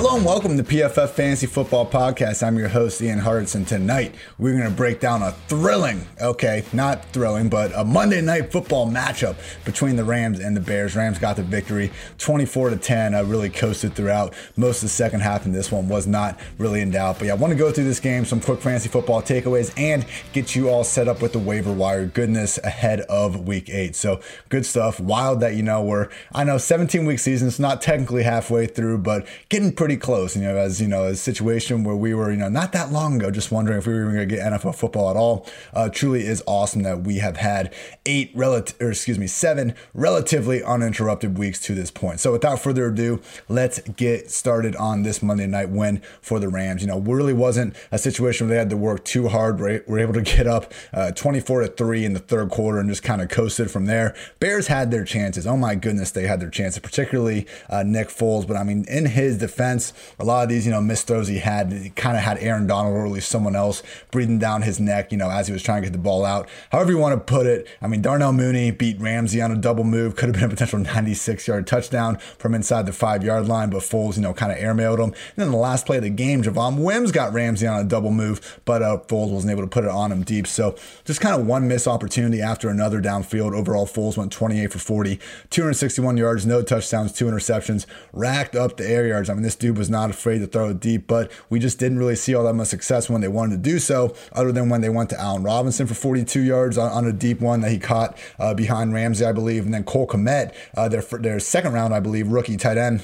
Hello and welcome to PFF Fantasy Football Podcast. I'm your host, Ian Hartitz. Tonight, we're going to break down a thrilling, okay, not thrilling, but a Monday night football matchup between the Rams and the Bears. Rams got the victory 24 to 10. I really coasted throughout most of the second half, and this one was not really in doubt. But yeah, I want to go through this game, some quick fantasy football takeaways, and get you all set up with the waiver wire goodness ahead of week eight. So good stuff. Wild that, you know, we're, I know, 17 week season. It's not technically halfway through, but getting pretty close. You know, as you know, a situation where we were, you know, not that long ago, just wondering if we were going to get NFL football at all. Uh, truly is awesome that we have had eight relative, or excuse me, seven relatively uninterrupted weeks to this point. So without further ado, let's get started on this Monday night win for the Rams. You know, really wasn't a situation where they had to work too hard. We're, we're able to get up uh, 24 to three in the third quarter and just kind of coasted from there. Bears had their chances. Oh my goodness, they had their chances, particularly uh, Nick Foles. But I mean, in his defense, a lot of these, you know, missed throws he had, kind of had Aaron Donald or at least someone else breathing down his neck, you know, as he was trying to get the ball out. However you want to put it, I mean, Darnell Mooney beat Ramsey on a double move, could have been a potential 96 yard touchdown from inside the five yard line, but Foles, you know, kind of airmailed him. And then the last play of the game, Javon Wims got Ramsey on a double move, but uh, Foles wasn't able to put it on him deep. So just kind of one miss opportunity after another downfield. Overall, Foles went 28 for 40, 261 yards, no touchdowns, two interceptions, racked up the air yards. I mean, this dude was not afraid to throw it deep, but we just didn't really see all that much success when they wanted to do so, other than when they went to Allen Robinson for 42 yards on, on a deep one that he caught uh, behind Ramsey, I believe, and then Cole Kmet, uh, their their second round, I believe, rookie tight end.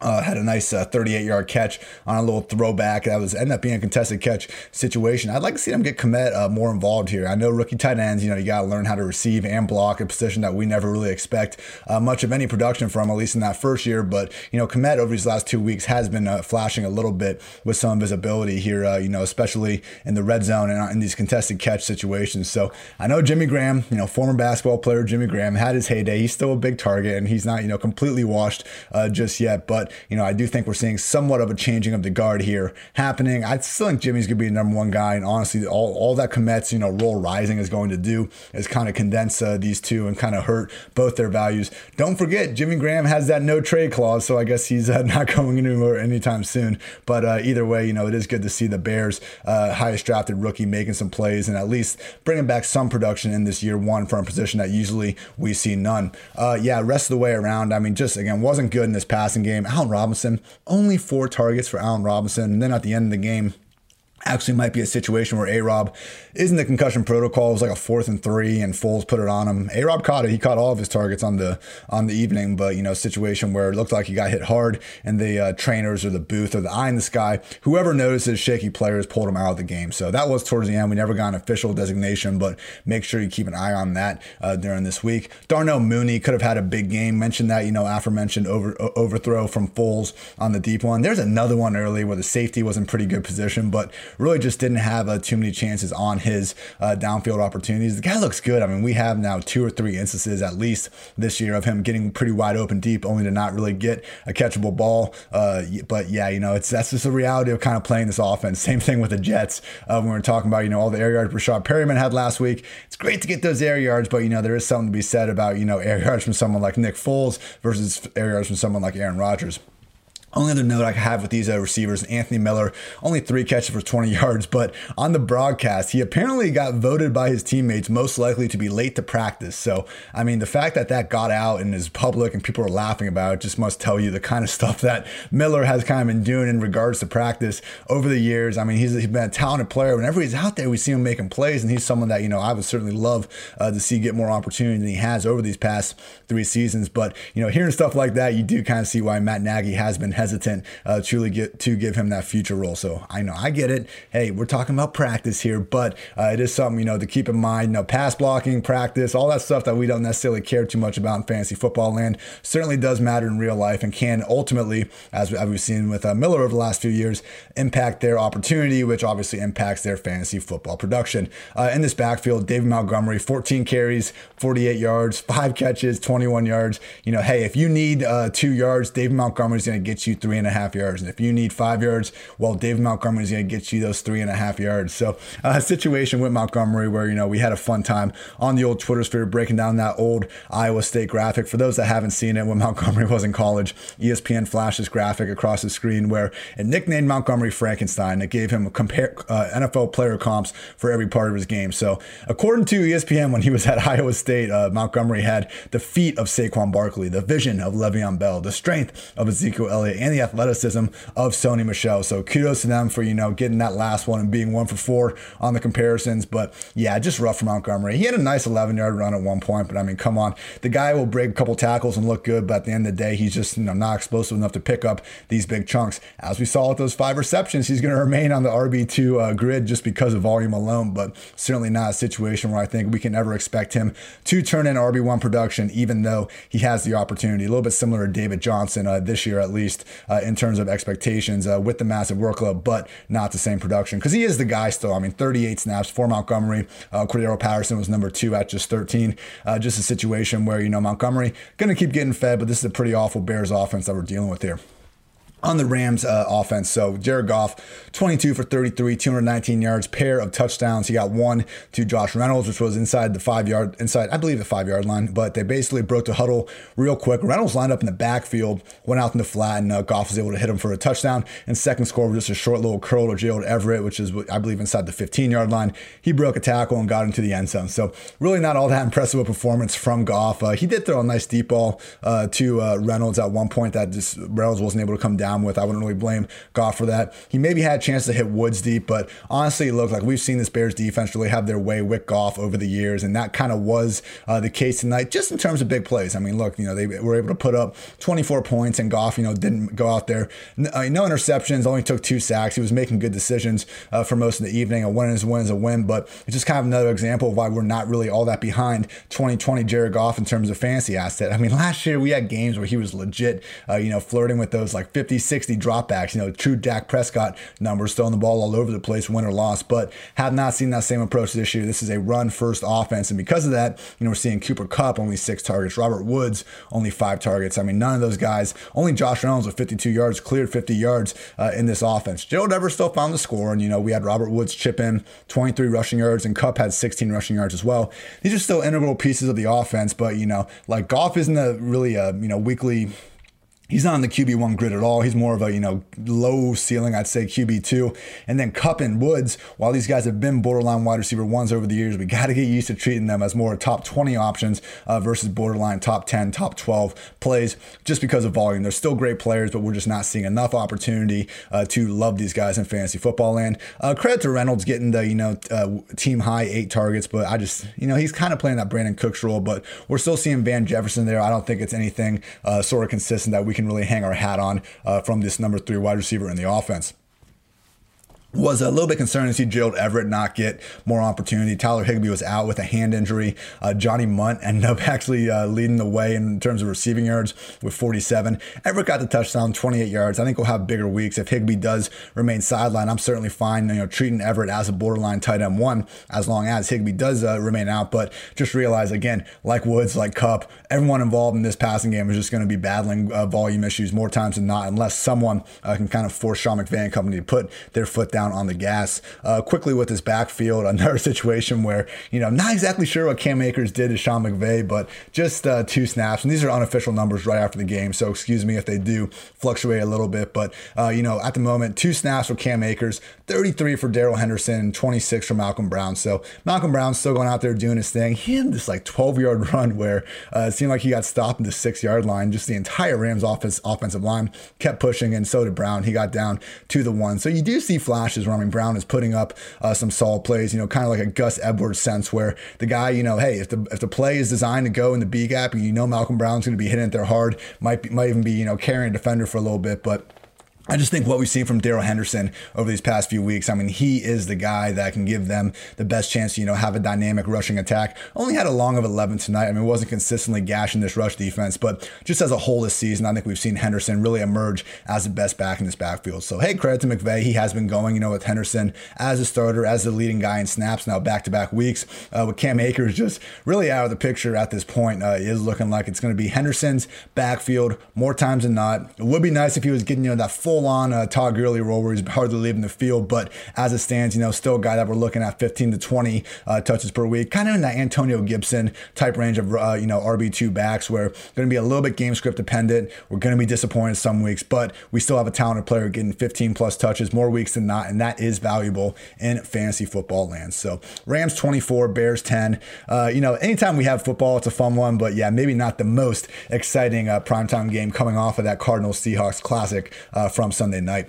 Uh, had a nice uh, 38 yard catch on a little throwback that was ended up being a contested catch situation. I'd like to see them get Kmet uh, more involved here. I know rookie tight ends, you know, you got to learn how to receive and block a position that we never really expect uh, much of any production from, at least in that first year. But you know, Kmet over these last two weeks has been uh, flashing a little bit with some visibility here. Uh, you know, especially in the red zone and in these contested catch situations. So I know Jimmy Graham, you know, former basketball player Jimmy Graham had his heyday. He's still a big target, and he's not you know completely washed just yet, but you know, I do think we're seeing somewhat of a changing of the guard here happening. I still think Jimmy's to be the number one guy. And honestly, all, all that Kmet's, you know, role rising is going to do is kind of condense uh, these two and kind of hurt both their values. Don't forget, Jimmy Graham has that no trade clause. So I guess he's uh, not going anywhere anytime soon. But uh, either way, you know, it is good to see the Bears' uh, highest drafted rookie making some plays and at least bringing back some production in this year one from a position that usually we see none. Uh, yeah, rest of the way around, I mean, just again, wasn't good in this passing game. Allen Robinson. Only four targets for Allen Robinson. And then at the end of the game, actually might be a situation where A Rob is in the concussion protocol. It was like a fourth and three, and Foles put it on him. A Rob caught it. He caught all of his targets on the on the evening, but you know, situation where it looked like he got hit hard, and the uh, trainers or the booth or the eye in the sky, whoever notices shaky players pulled him out of the game. So that was towards the end. We never got an official designation, but make sure you keep an eye on that uh, during this week. Darnell Mooney could have had a big game. Mentioned that you know aforementioned over overthrow from Foles on the deep one. There's another one early where the safety was in pretty good position, but really just didn't have uh, too many chances on his uh, downfield opportunities. The guy looks good. I mean, we have now two or three instances at least this year of him getting pretty wide open deep, only to not really get a catchable ball. Uh, but yeah, you know, it's that's just the reality of kind of playing this offense. Same thing with the Jets uh, when we are talking about you know all the air yards Breshad Perriman had last week. It's great to get those air yards, but you know there is something to be said about you know air yards from someone like Nick Foles versus air yards from someone like Aaron Rodgers. Only other note I have with these uh, receivers, Anthony Miller, only three catches for 20 yards, but on the broadcast, he apparently got voted by his teammates most likely to be late to practice. So, I mean, the fact that that got out and is public and people are laughing about it just must tell you the kind of stuff that Miller has kind of been doing in regards to practice over the years. I mean, he's, he's been a talented player. Whenever he's out there, we see him making plays, and he's someone that, you know, I would certainly love uh, to see get more opportunity than he has over these past three seasons. But, you know, hearing stuff like that, you do kind of see why Matt Nagy has been hesitant uh, truly get to give him that future role. So I know I get it. Hey, we're talking about practice here, but uh, it is something you know to keep in mind. You know, pass blocking, practice, all that stuff that we don't necessarily care too much about in fantasy football land certainly does matter in real life and can ultimately, as, we, have seen with uh, Miller over the last few years, impact their opportunity, which obviously impacts their fantasy football production. Uh, in this backfield, David Montgomery, 14 carries, 48 yards, five catches, 21 yards. You know, hey, if you need uh, two yards, David Montgomery is going to get you you three and a half yards. And if you need five yards, well, David Montgomery is going to get you those three and a half yards. So uh, a situation with Montgomery where, you know, we had a fun time on the old Twitter sphere breaking down that old Iowa State graphic. For those that haven't seen it, when Montgomery was in college, ESPN flashed this graphic across the screen where it nicknamed Montgomery Frankenstein. It gave him compare, uh, NFL player comps for every part of his game. So according to ESPN, when he was at Iowa State, uh, Montgomery had the feet of Saquon Barkley, the vision of Le'Veon Bell, the strength of Ezekiel Elliott, and the athleticism of Sony Michel. So kudos to them for, you know, getting that last one and being one for four on the comparisons. But yeah, just rough for Montgomery. He had a nice 11 yard run at one point, but I mean, come on. The guy will break a couple tackles and look good, but at the end of the day, he's just, you know, not explosive enough to pick up these big chunks. As we saw with those five receptions, he's going to remain on the RB2 uh, grid just because of volume alone, but certainly not a situation where I think we can ever expect him to turn in RB1 production, even though he has the opportunity. A little bit similar to David Johnson uh, this year, at least uh, in terms of expectations uh, with the massive workload, but not the same production because he is the guy still. I mean, 38 snaps for Montgomery. Uh, Cordarrelle Patterson was number two at just 13. Uh, just a situation where, you know, Montgomery going to keep getting fed, but this is a pretty awful Bears offense that we're dealing with here on the Rams uh, offense. So Jared Goff, 22 for 33, 219 yards, pair of touchdowns. He got one to Josh Reynolds, which was inside the five yard, inside, I believe the five yard line, but they basically broke the huddle real quick. Reynolds lined up in the backfield, went out in the flat, and uh, Goff was able to hit him for a touchdown. And second score was just a short little curl to Gerald Everett, which is, I believe, inside the 15 yard line. He broke a tackle and got into the end zone. So really not all that impressive a performance from Goff. Uh, he did throw a nice deep ball uh, to uh, Reynolds at one point that just Reynolds wasn't able to come down with. I wouldn't really blame Goff for that. He maybe had a chance to hit Woods deep, but honestly, it looked like we've seen this Bears defense really have their way with Goff over the years, and that kind of was uh, the case tonight, just in terms of big plays. I mean, look, you know, they were able to put up 24 points, and Goff, you know, didn't go out there. Uh, no interceptions, only took two sacks. He was making good decisions uh, for most of the evening. A win is a win is a win, but it's just kind of another example of why we're not really all that behind 2020 Jared Goff in terms of fancy asset. I mean, last year we had games where he was legit, uh, you know, flirting with those like 50, 60 dropbacks, you know, true Dak Prescott numbers, throwing the ball all over the place, win or loss, but have not seen that same approach this year. This is a run first offense. And because of that, you know, we're seeing Cooper Kupp only six targets, Robert Woods only five targets. I mean, none of those guys, only Josh Reynolds with 52 yards, cleared 50 yards uh, in this offense. Gerald Everett still found the score. And, you know, we had Robert Woods chip in 23 rushing yards and Kupp had 16 rushing yards as well. These are still integral pieces of the offense, but, you know, like Goff isn't a really a, you know, weekly He's not on the QB1 grid at all. He's more of a, you know, low ceiling, I'd say QB2. And then Kupp and Woods, while these guys have been borderline wide receiver ones over the years, we got to get used to treating them as more top 20 options uh, versus borderline top 10, top 12 plays just because of volume. They're still great players, but we're just not seeing enough opportunity uh, to love these guys in fantasy football land. Uh, credit to Reynolds getting the, you know, uh, team high eight targets, but I just, you know, he's kind of playing that Brandin Cooks role, but we're still seeing Van Jefferson there. I don't think it's anything uh, sort of consistent that we can can really hang our hat on uh, from this number three wide receiver in the offense was a little bit concerned to see Gerald Everett not get more opportunity. Tyler Higbee was out with a hand injury. Uh, Johnny Mundt ended up actually uh, leading the way in terms of receiving yards with 47. Everett got the touchdown, 28 yards. I think we'll have bigger weeks if Higbee does remain sidelined. I'm certainly fine, you know, treating Everett as a borderline tight end one as long as Higbee does uh, remain out. But just realize again, like Woods, like Kupp, everyone involved in this passing game is just going to be battling uh, volume issues more times than not, unless someone uh, can kind of force Sean McVay and company to put their foot down down on the gas. Uh, quickly with his backfield, another situation where, you know, not exactly sure what Cam Akers did to Sean McVay, but just uh, two snaps. And these are unofficial numbers right after the game. So excuse me if they do fluctuate a little bit. But, uh, you know, at the moment, two snaps for Cam Akers, 33 for Darrell Henderson, 26 for Malcolm Brown. So Malcolm Brown's still going out there doing his thing. He had this like 12 yard run where uh, it seemed like he got stopped in the six yard line. Just the entire Rams office, offensive line kept pushing, and so did Brown. He got down to the one. So you do see flash flashes where I mean Brown is putting up uh, some solid plays. You know, kind of like a Gus Edwards sense where the guy, you know, hey, if the if the play is designed to go in the B gap, and you know Malcolm Brown's going to be hitting it there hard, might be, might even be you know carrying a defender for a little bit, but I just think what we've seen from Darrell Henderson over these past few weeks, I mean, he is the guy that can give them the best chance to, you know, have a dynamic rushing attack. Only had a long of 11 tonight. I mean, wasn't consistently gashing this rush defense, but just as a whole this season, I think we've seen Henderson really emerge as the best back in this backfield. So, hey, credit to McVay. He has been going, you know, with Henderson as a starter, as the leading guy in snaps now back to back weeks. Uh, with Cam Akers just really out of the picture at this point, uh, is looking like it's going to be Henderson's backfield more times than not. It would be nice if he was getting, you know, that full on uh, Todd Gurley role where he's hardly leaving the field. But as it stands, you know, still a guy that we're looking at 15 to 20 uh, touches per week, kind of in that Antonio Gibson type range of, uh, you know, RB2 backs where going to be a little bit game script dependent. We're going to be disappointed some weeks, but we still have a talented player getting 15 plus touches more weeks than not. And that is valuable in fantasy football land. So Rams 24, Bears 10. Uh, you know, anytime we have football, it's a fun one, but yeah, maybe not the most exciting uh, primetime game coming off of that Cardinals Seahawks classic uh, from Sunday night.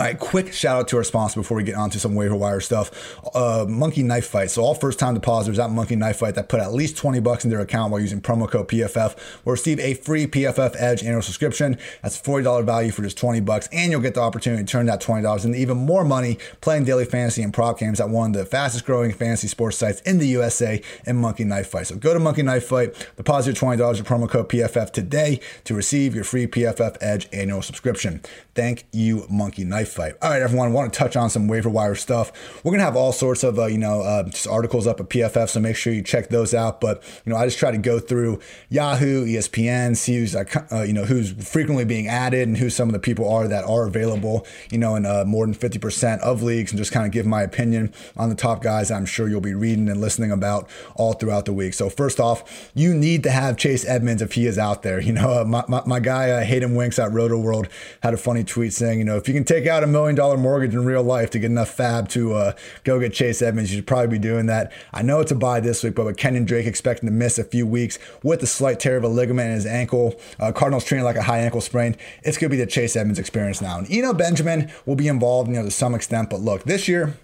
All right, quick shout out to our sponsor before we get on to some waiver wire stuff. Uh, Monkey Knife Fight. So all first time depositors at Monkey Knife Fight that put at least 20 bucks in their account while using promo code PFF will receive a free PFF Edge annual subscription. That's $40 value for just 20 bucks, and you'll get the opportunity to turn that $20 into even more money playing daily fantasy and prop games at one of the fastest growing fantasy sports sites in the USA in Monkey Knife Fight. So go to Monkey Knife Fight, deposit your $20 with promo code PFF today to receive your free PFF Edge annual subscription. Thank you, Monkey Knife fight. All right, everyone, want to touch on some waiver wire stuff. We're gonna have all sorts of uh, you know uh, just articles up at PFF, so make sure you check those out. But you know, I just try to go through Yahoo, ESPN, see who's uh, you know who's frequently being added and who some of the people are that are available. You know, in uh, more than fifty percent of leagues, and just kind of give my opinion on the top guys. I'm sure you'll be reading and listening about all throughout the week. So first off, you need to have Chase Edmonds if he is out there. You know, uh, my, my, my guy uh, Hayden Winks at Roto World had a funny tweet saying, you know, if you can take out a million dollar mortgage in real life to get enough FAAB to uh, go get Chase Edmonds, you should probably be doing that. I know it's a buy this week, but with Kenyon Drake expecting to miss a few weeks with a slight tear of a ligament in his ankle, uh, Cardinals treating like a high ankle sprain, it's going to be the Chase Edmonds experience now. And Eno Benjamin will be involved, you know, to some extent, but look, this year,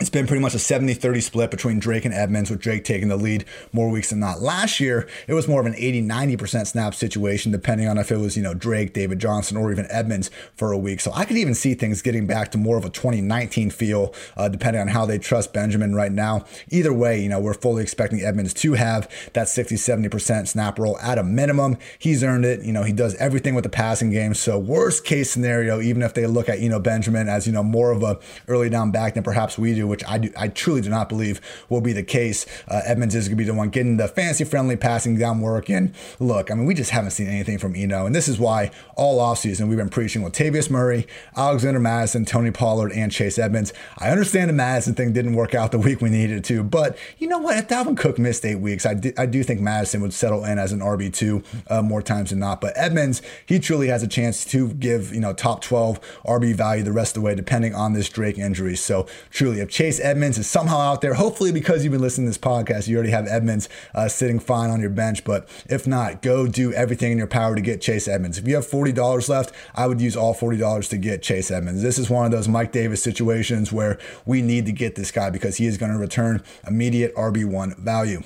it's been pretty much a 70 30 split between Drake and Edmonds, with Drake taking the lead more weeks than not. Last year, it was more of an 80 90% snap situation, depending on if it was, you know, Drake, David Johnson, or even Edmonds for a week. So I could even see things getting back to more of a 2019 feel, uh, depending on how they trust Benjamin right now. Either way, you know, we're fully expecting Edmonds to have that 60 70% snap role at a minimum. He's earned it. You know, he does everything with the passing game. So, worst case scenario, even if they look at, you know, Benjamin as, you know, more of a early down back than perhaps we do which I do, I truly do not believe will be the case. Uh, Edmonds is going to be the one getting the fancy friendly passing down work. And look, I mean, we just haven't seen anything from Eno. And this is why all offseason we've been preaching with Tavius Murray, Alexander Mattison, Tony Pollard, and Chase Edmonds. I understand the Mattison thing didn't work out the week we needed it to, but you know what? If Dalvin Cook missed eight weeks, I I do think Mattison would settle in as an RB2 uh, more times than not. But Edmonds, he truly has a chance to give, you know, top 12 RB value the rest of the way, depending on this Drake injury. So truly, if Chase Edmonds is somehow out there. Hopefully, because you've been listening to this podcast, you already have Edmonds uh, sitting fine on your bench. But if not, go do everything in your power to get Chase Edmonds. If you have $40 left, I would use all $40 to get Chase Edmonds. This is one of those Mike Davis situations where we need to get this guy because he is going to return immediate RB1 value.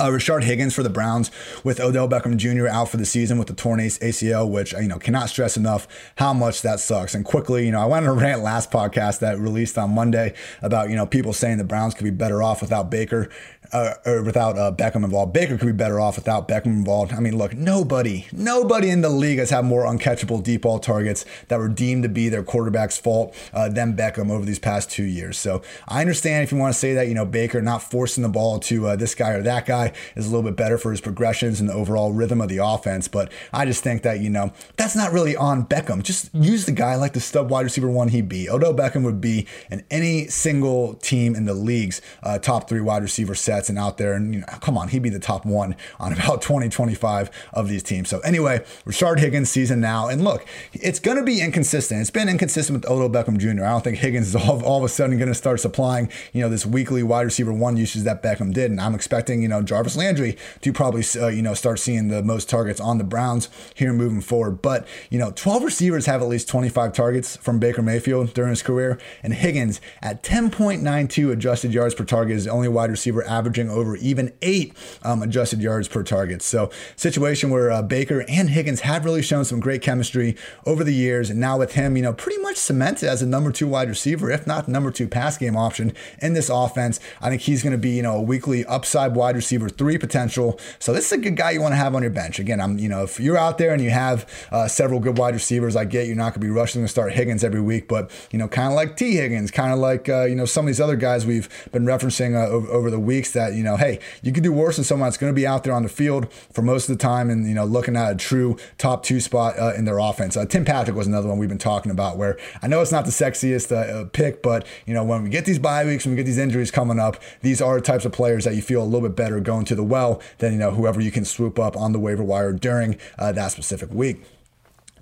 Uh, Rashard Higgins for the Browns with Odell Beckham Jr. out for the season with the torn ACL, which you know cannot stress enough how much that sucks. And quickly, you know, I went on a rant last podcast that released on Monday about you know people saying the Browns could be better off without Baker uh, or without uh, Beckham involved. Baker could be better off without Beckham involved. I mean, look, nobody, nobody in the league has had more uncatchable deep ball targets that were deemed to be their quarterback's fault uh, than Beckham over these past two years. So I understand if you want to say that, you know, Baker not forcing the ball to uh, this guy or that guy is a little bit better for his progressions and the overall rhythm of the offense. But I just think that, you know, that's not really on Beckham. Just use the guy like the stub wide receiver one he'd be. Odell Beckham would be in any single team in the league's uh, top three wide receiver sets and out there. And you know, come on, he'd be the top one on about 20, 25 of these teams. So anyway, Rashard Higgins season now. And look, it's going to be inconsistent. It's been inconsistent with Odell Beckham Jr. I don't think Higgins is all, all of a sudden going to start supplying, you know, this weekly wide receiver one usage that Beckham did. And I'm expecting, you know, Jarvis Landry to probably, uh, you know, start seeing the most targets on the Browns here moving forward. But, you know, 12 receivers have at least 25 targets from Baker Mayfield during his career. And Higgins at 10.92 adjusted yards per target is the only wide receiver averaging over even eight um, adjusted yards per target. So, situation where uh, Baker and Higgins have really shown some great chemistry over the years. And now with him, you know, pretty much cemented as a number two wide receiver, if not number two pass game option in this offense. I think he's going to be, you know, a weekly upside wide receiver three potential. So this is a good guy you want to have on your bench. Again, I'm, you know, if you're out there and you have uh, several good wide receivers, I get you're not going to be rushing to start Higgins every week, but you know, kind of like T Higgins, kind of like uh, you know some of these other guys we've been referencing uh, over, over, the weeks that you know, hey, you could do worse than someone that's going to be out there on the field for most of the time and you know looking at a true top two spot uh, in their offense. Uh, Tim Patrick was another one we've been talking about where I know it's not the sexiest uh, pick, but you know when we get these bye weeks, when we get these injuries coming up, these are types of players that you feel a little bit better going to the well than you know whoever you can swoop up on the waiver wire during uh, that specific week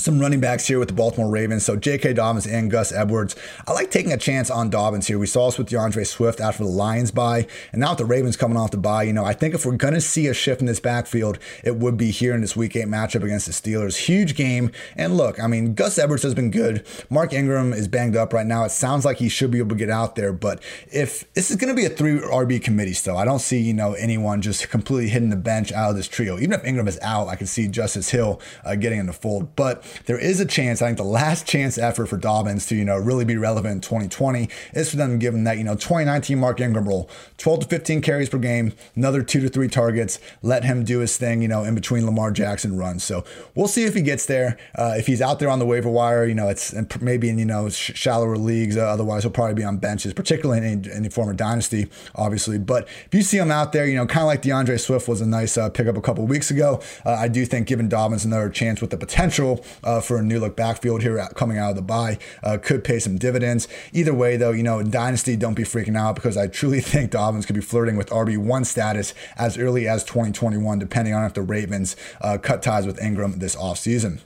some running backs here with the Baltimore Ravens. So J.K. Dobbins and Gus Edwards. I like taking a chance on Dobbins here. We saw this with D'Andre Swift after the Lions bye, and now with the Ravens coming off the bye. You know, I think if we're going to see a shift in this backfield, it would be here in this Week Eight matchup against the Steelers. Huge game. And look, I mean, Gus Edwards has been good. Mark Ingram is banged up right now. It sounds like he should be able to get out there, but if this is going to be a three RB committee still, I don't see you know anyone just completely hitting the bench out of this trio. Even if Ingram is out, I can see Justice Hill uh, getting in the fold, but there is a chance, I think the last chance effort for Dobbins to, you know, really be relevant in 2020 is for them to give him that, you know, 2019 Mark Ingram role, 12 to 15 carries per game, another two to three targets, let him do his thing, you know, in between Lamar Jackson runs. So we'll see if he gets there. Uh, if he's out there on the waiver wire, you know, it's maybe in, you know, shallower leagues. Uh, otherwise, he'll probably be on benches, particularly in any, any form dynasty, obviously. But if you see him out there, you know, kind of like D'Andre Swift was a nice uh, pickup a couple weeks ago, uh, I do think giving Dobbins another chance with the potential uh, for a new look backfield here coming out of the bye uh, could pay some dividends. Either way, though, you know, Dynasty, don't be freaking out because I truly think Dobbins could be flirting with RB1 status as early as 2021, depending on if the Ravens uh, cut ties with Ingram this offseason.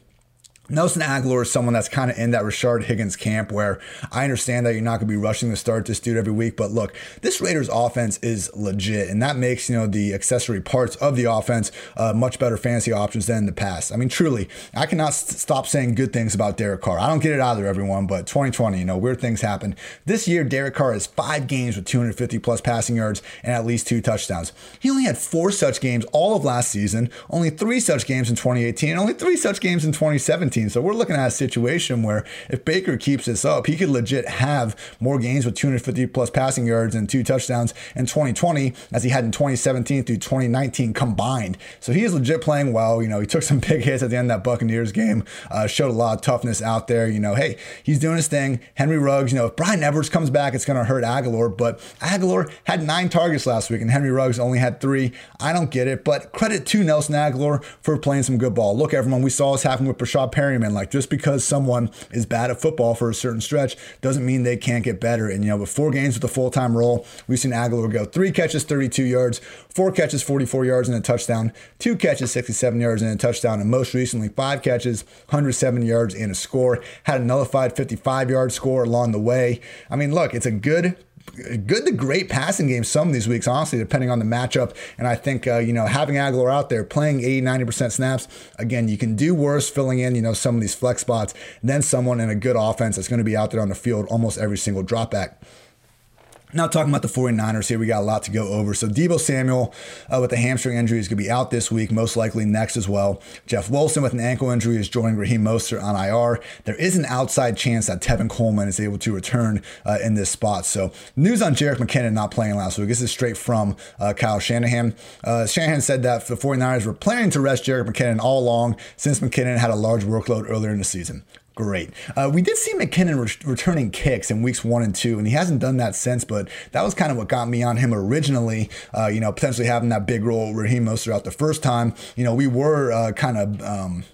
Nelson Agholor is someone that's kind of in that Rashard Higgins camp where I understand that you're not going to be rushing to start this dude every week, but look, this Raiders offense is legit, and that makes you know the accessory parts of the offense uh, much better fantasy options than in the past. I mean, truly, I cannot st- stop saying good things about Derek Carr. I don't get it either, everyone, but 2020, you know, weird things happen. This year, Derek Carr has five games with 250 plus passing yards and at least two touchdowns. He only had four such games all of last season, only three such games in 2018, and only three such games in 2017. So we're looking at a situation where if Baker keeps this up, he could legit have more games with 250 plus passing yards and two touchdowns in 2020 as he had in 2017 through 2019 combined. So he is legit playing well. You know, he took some big hits at the end of that Buccaneers game, uh, showed a lot of toughness out there. You know, hey, he's doing his thing. Henry Ruggs, you know, if Bryan Edwards comes back, it's going to hurt Agholor, but Agholor had nine targets last week and Henry Ruggs only had three. I don't get it, but credit to Nelson Agholor for playing some good ball. Look, everyone, we saw this happen with Breshad Perry Perriman. Like just because someone is bad at football for a certain stretch doesn't mean they can't get better. And you know, with four games with a full time role, we've seen Agholor go three catches, 32 yards, four catches, 44 yards and a touchdown, two catches, 67 yards and a touchdown, and most recently five catches, 107 yards and a score. Had a nullified 55 yard score along the way. I mean, look, it's a good good to great passing game some of these weeks, honestly, depending on the matchup. And I think, uh, you know, having Agholor out there playing 80, 90% snaps, again, you can do worse filling in, you know, some of these flex spots than someone in a good offense that's going to be out there on the field almost every single dropback. Now, talking about the 49ers here, we got a lot to go over. So, Deebo Samuel uh, with a hamstring injury is going to be out this week, most likely next as well. Jeff Wilson with an ankle injury is joining Raheem Mostert on IR. There is an outside chance that Tevin Coleman is able to return uh, in this spot. So, news on Jerick McKinnon not playing last week. This is straight from uh, Kyle Shanahan. Uh, Shanahan said that the 49ers were planning to rest Jerick McKinnon all along since McKinnon had a large workload earlier in the season. Great. Uh, we did see McKinnon re- returning kicks in weeks one and two, and he hasn't done that since. But that was kind of what got me on him originally. Uh, you know, potentially having that big role Raheem Mostert out the first time. You know, we were uh, kind of. Um,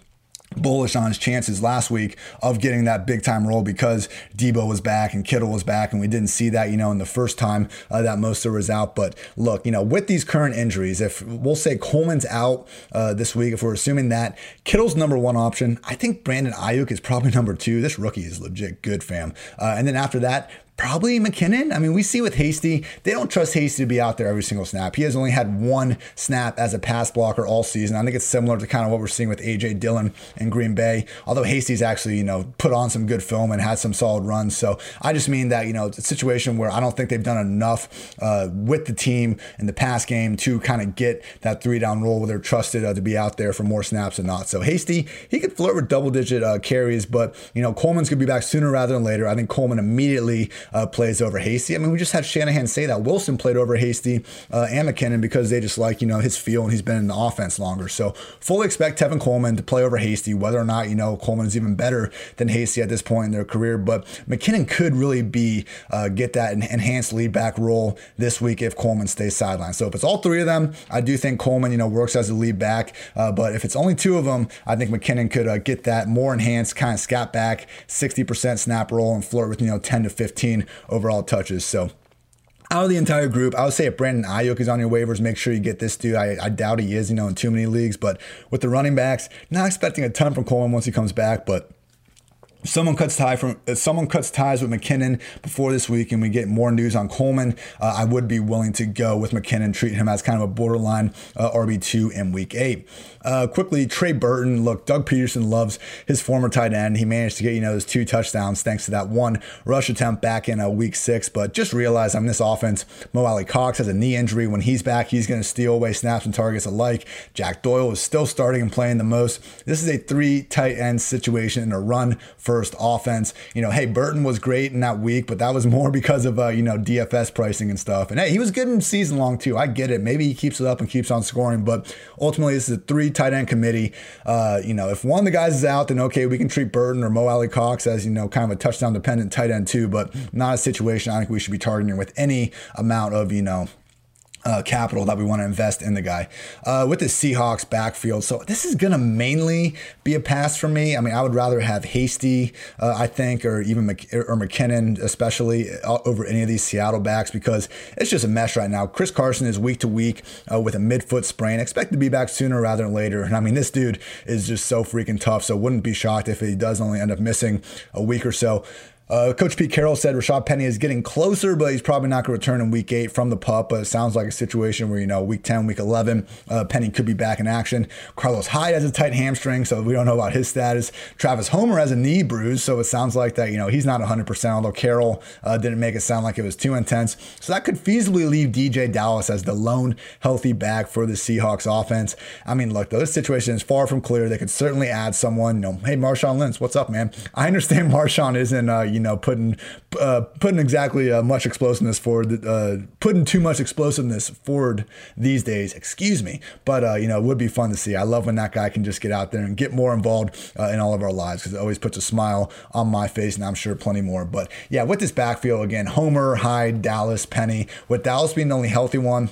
bullish on his chances last week of getting that big time role because Deebo was back and Kittle was back, and we didn't see that, you know, in the first time uh, that Mostert was out. But look, you know, with these current injuries, if we'll say Coleman's out uh, this week, if we're assuming that Kittle's number one option, I think Brandon Aiyuk is probably number two. This rookie is legit good, fam. Uh, and then after that, Probably McKinnon. I mean, we see with Hasty, they don't trust Hasty to be out there every single snap. He has only had one snap as a pass blocker all season. I think it's similar to kind of what we're seeing with AJ Dillon in Green Bay. Although Hasty's actually, you know, put on some good film and had some solid runs. So I just mean that, you know, it's a situation where I don't think they've done enough uh, with the team in the pass game to kind of get that three down role where they're trusted uh, to be out there for more snaps than not. So Hasty, he could flirt with double digit uh, carries, but, you know, Coleman's going to be back sooner rather than later. I think Coleman immediately uh, plays over Hasty. I mean, we just had Shanahan say that Wilson played over Hasty uh, and McKinnon because they just like, you know, his feel and he's been in the offense longer. So fully expect Tevin Coleman to play over Hasty, whether or not, you know, Coleman is even better than Hasty at this point in their career. But McKinnon could really be, uh, get that enhanced lead back role this week if Coleman stays sidelined. So if it's all three of them, I do think Coleman, you know, works as a lead back. Uh, but if it's only two of them, I think McKinnon could uh, get that more enhanced kind of scat back, 60% snap role and flirt with, you know, 10 to 15 overall touches. So out of the entire group, I would say if Brandon Aiyuk is on your waivers, make sure you get this dude. I, I, doubt he is, you know, in too many leagues. But with the running backs, not expecting a ton from Coleman once he comes back, but someone cuts tie from if someone cuts ties with McKinnon before this week, and we get more news on Coleman. Uh, I would be willing to go with McKinnon, treat him as kind of a borderline uh, RB two in Week Eight. Uh, quickly, Trey Burton. Look, Doug Pederson loves his former tight end. He managed to get you know those two touchdowns thanks to that one rush attempt back in uh, Week Six. But just realize on this offense, Mo Alie-Cox has a knee injury. When he's back, he's going to steal away snaps and targets alike. Jack Doyle is still starting and playing the most. This is a three tight end situation in a run first offense. You know, hey, Burton was great in that week, but that was more because of uh, you know DFS pricing and stuff. And hey, he was good in season long too. I get it. Maybe he keeps it up and keeps on scoring, but ultimately this is a three tight end committee. Uh, you know, if one of the guys is out, then okay, we can treat Burton or Mo Alie-Cox as, you know, kind of a touchdown dependent tight end too, but not a situation I think we should be targeting with any amount of, you know, uh, capital that we want to invest in the guy. Uh, with the Seahawks backfield, so this is going to mainly be a pass for me. I mean, I would rather have Hasty, uh, I think, or even Mc, or McKinnon, especially uh, over any of these Seattle backs because it's just a mess right now. Chris Carson is week to week uh, with a midfoot sprain. Expect to be back sooner rather than later. And I mean, this dude is just so freaking tough. So wouldn't be shocked if he does only end up missing a week or so. Uh, Coach Pete Carroll said Rashaad Penny is getting closer, but he's probably not going to return in week eight from the pup. But it sounds like a situation where, you know, week 10, week 11, uh, Penny could be back in action. Carlos Hyde has a tight hamstring, so we don't know about his status. Travis Homer has a knee bruise, so it sounds like that, you know, he's not 100%, although Carroll uh, didn't make it sound like it was too intense. So that could feasibly leave DJ Dallas as the lone healthy back for the Seahawks offense. I mean, look, though, this situation is far from clear. They could certainly add someone, you know, hey, Marshawn Lynch, what's up, man? I understand Marshawn isn't, uh, you know, putting uh, putting exactly uh, much explosiveness forward, uh, putting too much explosiveness forward these days. Excuse me, but uh, you know, it would be fun to see. I love when that guy can just get out there and get more involved uh, in all of our lives because it always puts a smile on my face, and I'm sure plenty more. But yeah, with this backfield again, Homer, Hyde, Dallas, Penny, with Dallas being the only healthy one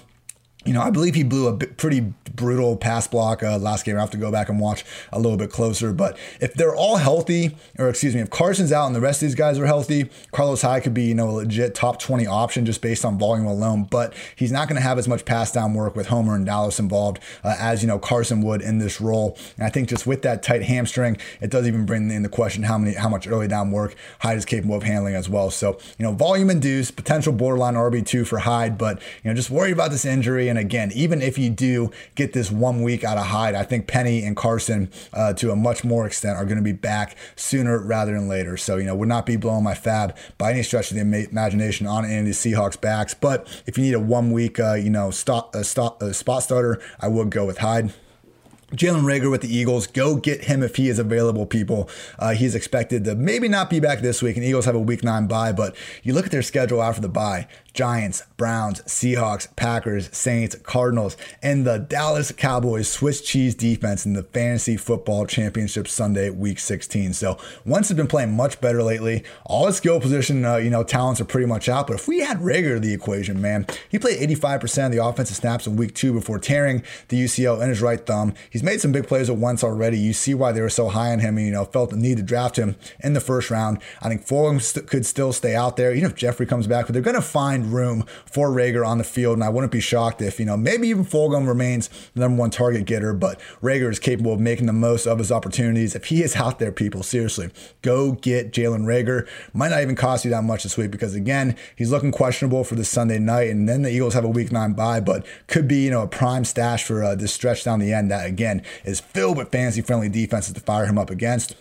you know, I believe he blew a pretty brutal pass block uh, last game. I have to go back and watch a little bit closer. But if they're all healthy, or excuse me, if Carson's out and the rest of these guys are healthy, Carlos Hyde could be, you know, a legit top 20 option just based on volume alone. But he's not going to have as much pass down work with Homer and Dallas involved uh, as, you know, Carson would in this role. And I think just with that tight hamstring, it does even bring in the question how many, how much early down work Hyde is capable of handling as well. So, you know, volume induced, potential borderline RB2 for Hyde, but, you know, just worry about this injury and and again, even if you do get this one week out of Hyde, I think Penny and Carson, uh, to a much more extent, are going to be back sooner rather than later. So, you know, would not be blowing my FAAB by any stretch of the imagination on any of Seahawks backs. But if you need a one week, uh, you know, stop, uh, stop, uh, spot starter, I would go with Hyde. Jalen Reagor with the Eagles, go get him if he is available, people. Uh, he's expected to maybe not be back this week, and Eagles have a week nine bye, but you look at their schedule after the bye. Giants, Browns, Seahawks, Packers, Saints, Cardinals, and the Dallas Cowboys Swiss cheese defense in the Fantasy Football Championship Sunday, Week 16. So Wentz has been playing much better lately. All his skill position, uh, you know, talents are pretty much out. But if we had Reagor to the equation, man, he played 85% of the offensive snaps in Week Two before tearing the UCL in his right thumb. He's made some big plays at once already. You see why they were so high on him and, you know, felt the need to draft him in the first round. I think Fulgham st- could still stay out there, even if Jeffery comes back, but they're going to find room for Reagor on the field. And I wouldn't be shocked if, you know, maybe even Fulgham remains the number one target getter, but Reagor is capable of making the most of his opportunities. If he is out there, people, seriously, go get Jalen Reagor. Might not even cost you that much this week because, again, he's looking questionable for this Sunday night. And then the Eagles have a week nine bye, but could be, you know, a prime stash for uh, this stretch down the end that, again, is filled with fantasy friendly defenses to fire him up against.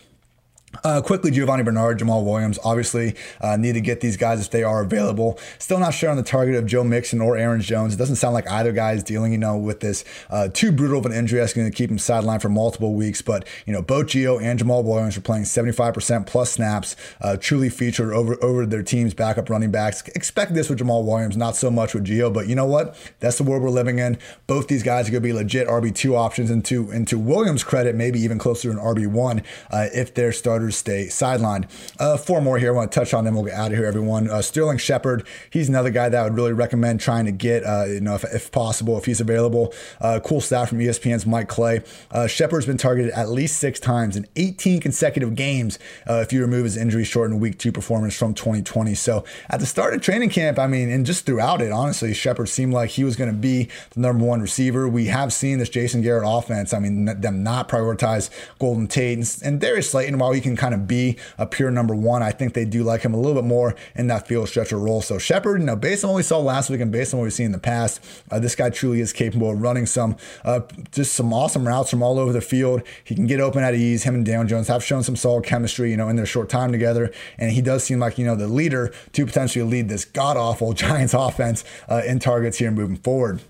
Uh, quickly, Giovani Bernard, Jamaal Williams, obviously uh, need to get these guys if they are available. Still not sure on the target of Joe Mixon or Aaron Jones. It doesn't sound like either guy is dealing, you know, with this uh, too brutal of an injury that's going to keep him sidelined for multiple weeks. But you know, both Gio and Jamaal Williams are playing 75% plus snaps, uh, truly featured over over their team's backup running backs. Expect this with Jamaal Williams, not so much with Gio. But you know what? That's the world we're living in. Both these guys are going to be legit RB two options, and to and to Williams' credit, maybe even closer to an RB one uh, if they're starters stay sidelined. Uh, four more here. I want to touch on them. We'll get out of here, everyone. Uh, Sterling Shepard. He's another guy that I would really recommend trying to get, uh, you know, if, if, possible, if he's available. Uh, cool stat from ESPN's Mike Clay. Uh, Shepard's been targeted at least six times in 18 consecutive games if you remove his injury shortened week two performance from 2020. So at the start of training camp, I mean, and just throughout it, honestly, Shepard seemed like he was going to be the number one receiver. We have seen this Jason Garrett offense. I mean, them not prioritize Golden Tate and, and Darius Slayton while he can kind of be a pure number one. I think they do like him a little bit more in that field stretcher role. So Shepard, you know, based on what we saw last week and based on what we've seen in the past, uh, this guy truly is capable of running some uh, just some awesome routes from all over the field. He can get open at ease. Him and Daniel Jones have shown some solid chemistry, you know, in their short time together, and he does seem like you know the leader to potentially lead this god awful Giants offense uh, in targets here moving forward.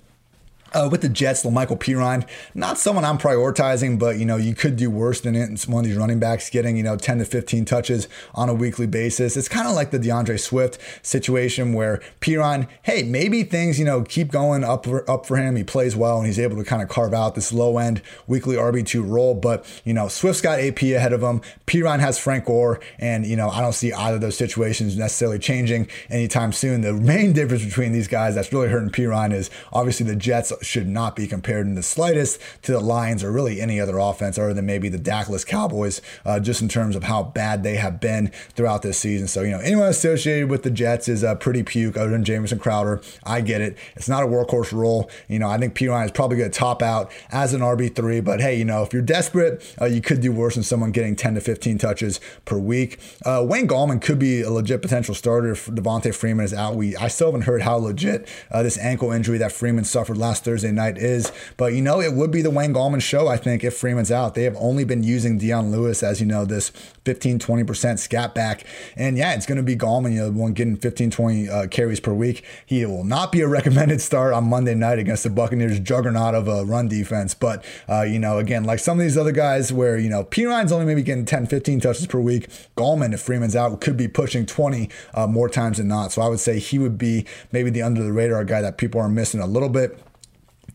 Uh, with the Jets, La'Mical Perine, not someone I'm prioritizing, but you know you could do worse than it. And one of these running backs getting you know 10 to 15 touches on a weekly basis. It's kind of like the D'Andre Swift situation where Perine, hey, maybe things you know keep going up for, up for him. He plays well and he's able to kind of carve out this low end weekly RB two role. But you know Swift's got AP ahead of him. Perine has Frank Gore, and you know I don't see either of those situations necessarily changing anytime soon. The main difference between these guys that's really hurting Perine is obviously the Jets should not be compared in the slightest to the Lions or really any other offense other than maybe the Dakless Cowboys, uh, just in terms of how bad they have been throughout this season. So, you know, anyone associated with the Jets is a pretty puke other than Jamison Crowder. I get it. It's not a workhorse role. You know, I think Perine is probably going to top out as an RB3, but hey, you know, if you're desperate, uh, you could do worse than someone getting 10 to 15 touches per week. Uh, Wayne Gallman could be a legit potential starter if Devonta Freeman is out. We I still haven't heard how legit uh, this ankle injury that Freeman suffered last Thursday night is. But you know, it would be the Wayne Gallman show, I think, if Freeman's out. They have only been using Dion Lewis as, you know, this 15, 20% scat back. And yeah, it's going to be Gallman, you know, one getting 15, 20 uh, carries per week. He will not be a recommended start on Monday night against the Buccaneers juggernaut of a run defense. But, uh, you know, again, like some of these other guys where, you know, Perine's only maybe getting 10, 15 touches per week. Gallman, if Freeman's out, could be pushing 20 uh, more times than not. So I would say he would be maybe the under the radar guy that people are missing a little bit.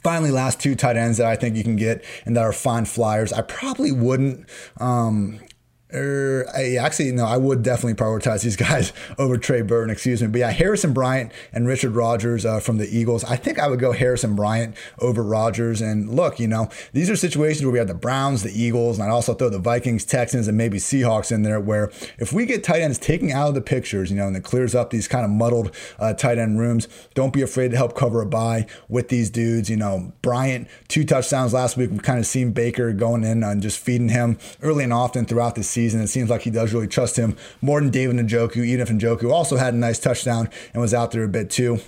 Finally, last two tight ends that I think you can get and that are fine flyers. I probably wouldn't um, Er, I, actually, no, I would definitely prioritize these guys over Trey Burton, excuse me. But yeah, Harrison Bryant and Richard Rodgers uh, from the Eagles. I think I would go Harrison Bryant over Rodgers. And look, you know, these are situations where we have the Browns, the Eagles, and I'd also throw the Vikings, Texans, and maybe Seahawks in there where if we get tight ends taken out of the pictures, you know, and it clears up these kind of muddled uh, tight end rooms, don't be afraid to help cover a bye with these dudes. You know, Bryant, two touchdowns last week. We've kind of seen Baker going in and just feeding him early and often throughout the season season. It seems like he does really trust him more than David Njoku, even if Njoku also had a nice touchdown and was out there a bit too.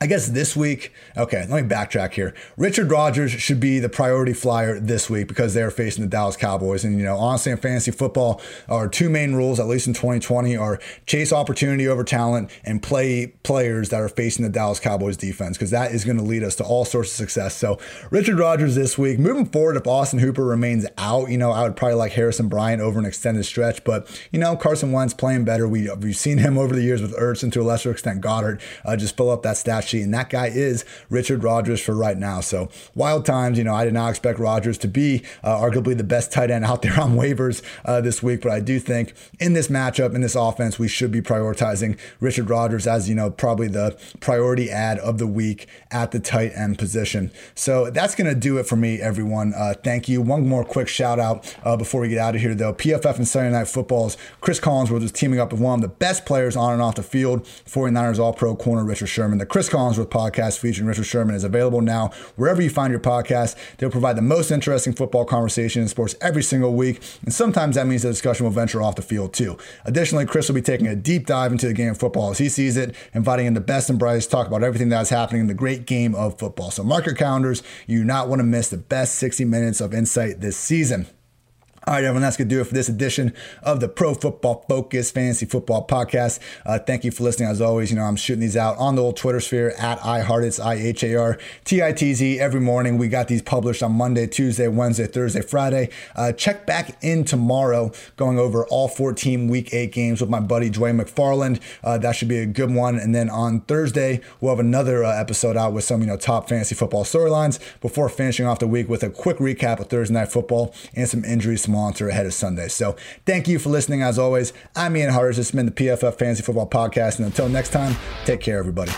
I guess this week, okay, let me backtrack here. Richard Rodgers should be the priority flyer this week because they're facing the Dallas Cowboys. And, you know, honestly, in fantasy football, our two main rules, at least in 2020, are chase opportunity over talent and play players that are facing the Dallas Cowboys defense because that is going to lead us to all sorts of success. So, Richard Rodgers this week. Moving forward, if Austin Hooper remains out, you know, I would probably like Harrison Bryant over an extended stretch. But, you know, Carson Wentz playing better. We, we've seen him over the years with Ertz and to a lesser extent Goedert uh, just fill up that stat and that guy is Richard Rodgers for right now. So wild times. You know, I did not expect Rodgers to be uh, arguably the best tight end out there on waivers uh, this week, but I do think in this matchup, in this offense, we should be prioritizing Richard Rodgers as, you know, probably the priority ad of the week at the tight end position. So that's to do it for me, everyone. Uh, thank you. One more quick shout out uh, before we get out of here, though. PFF and Sunday Night Footballs, Cris Collinsworth is teaming up with one of the best players on and off the field, 49ers All Pro corner Richard Sherman. The Cris Collinsworth podcast featuring Richard Sherman is available now wherever you find your podcast. They'll provide the most interesting football conversation in sports every single week, and sometimes that means the discussion will venture off the field too. Additionally, Cris will be taking a deep dive into the game of football as he sees it, inviting in the best and brightest, talk about everything that's happening in the great game of football. So mark your calendars. You do not want to miss the best 60 minutes of insight this season. All right, everyone, that's going to do it for this edition of the Pro Football Focus Fantasy Football Podcast. Uh, thank you for listening. As always, you know, I'm shooting these out on the old Twitter sphere at iHeart. I H A R T I T Z every morning. We got these published on Monday, Tuesday, Wednesday, Thursday, Friday. Uh, check back in tomorrow, going over all 14 week eight games with my buddy Dwain McFarland. Uh, that should be a good one. And then on Thursday, we'll have another uh, episode out with some, you know, top fantasy football storylines before finishing off the week with a quick recap of Thursday night football and some injuries, some monitor ahead of Sunday. So thank you for listening. As always, I'm Ian Hartitz. This has been the PFF Fantasy Football Podcast. And until next time, take care, everybody.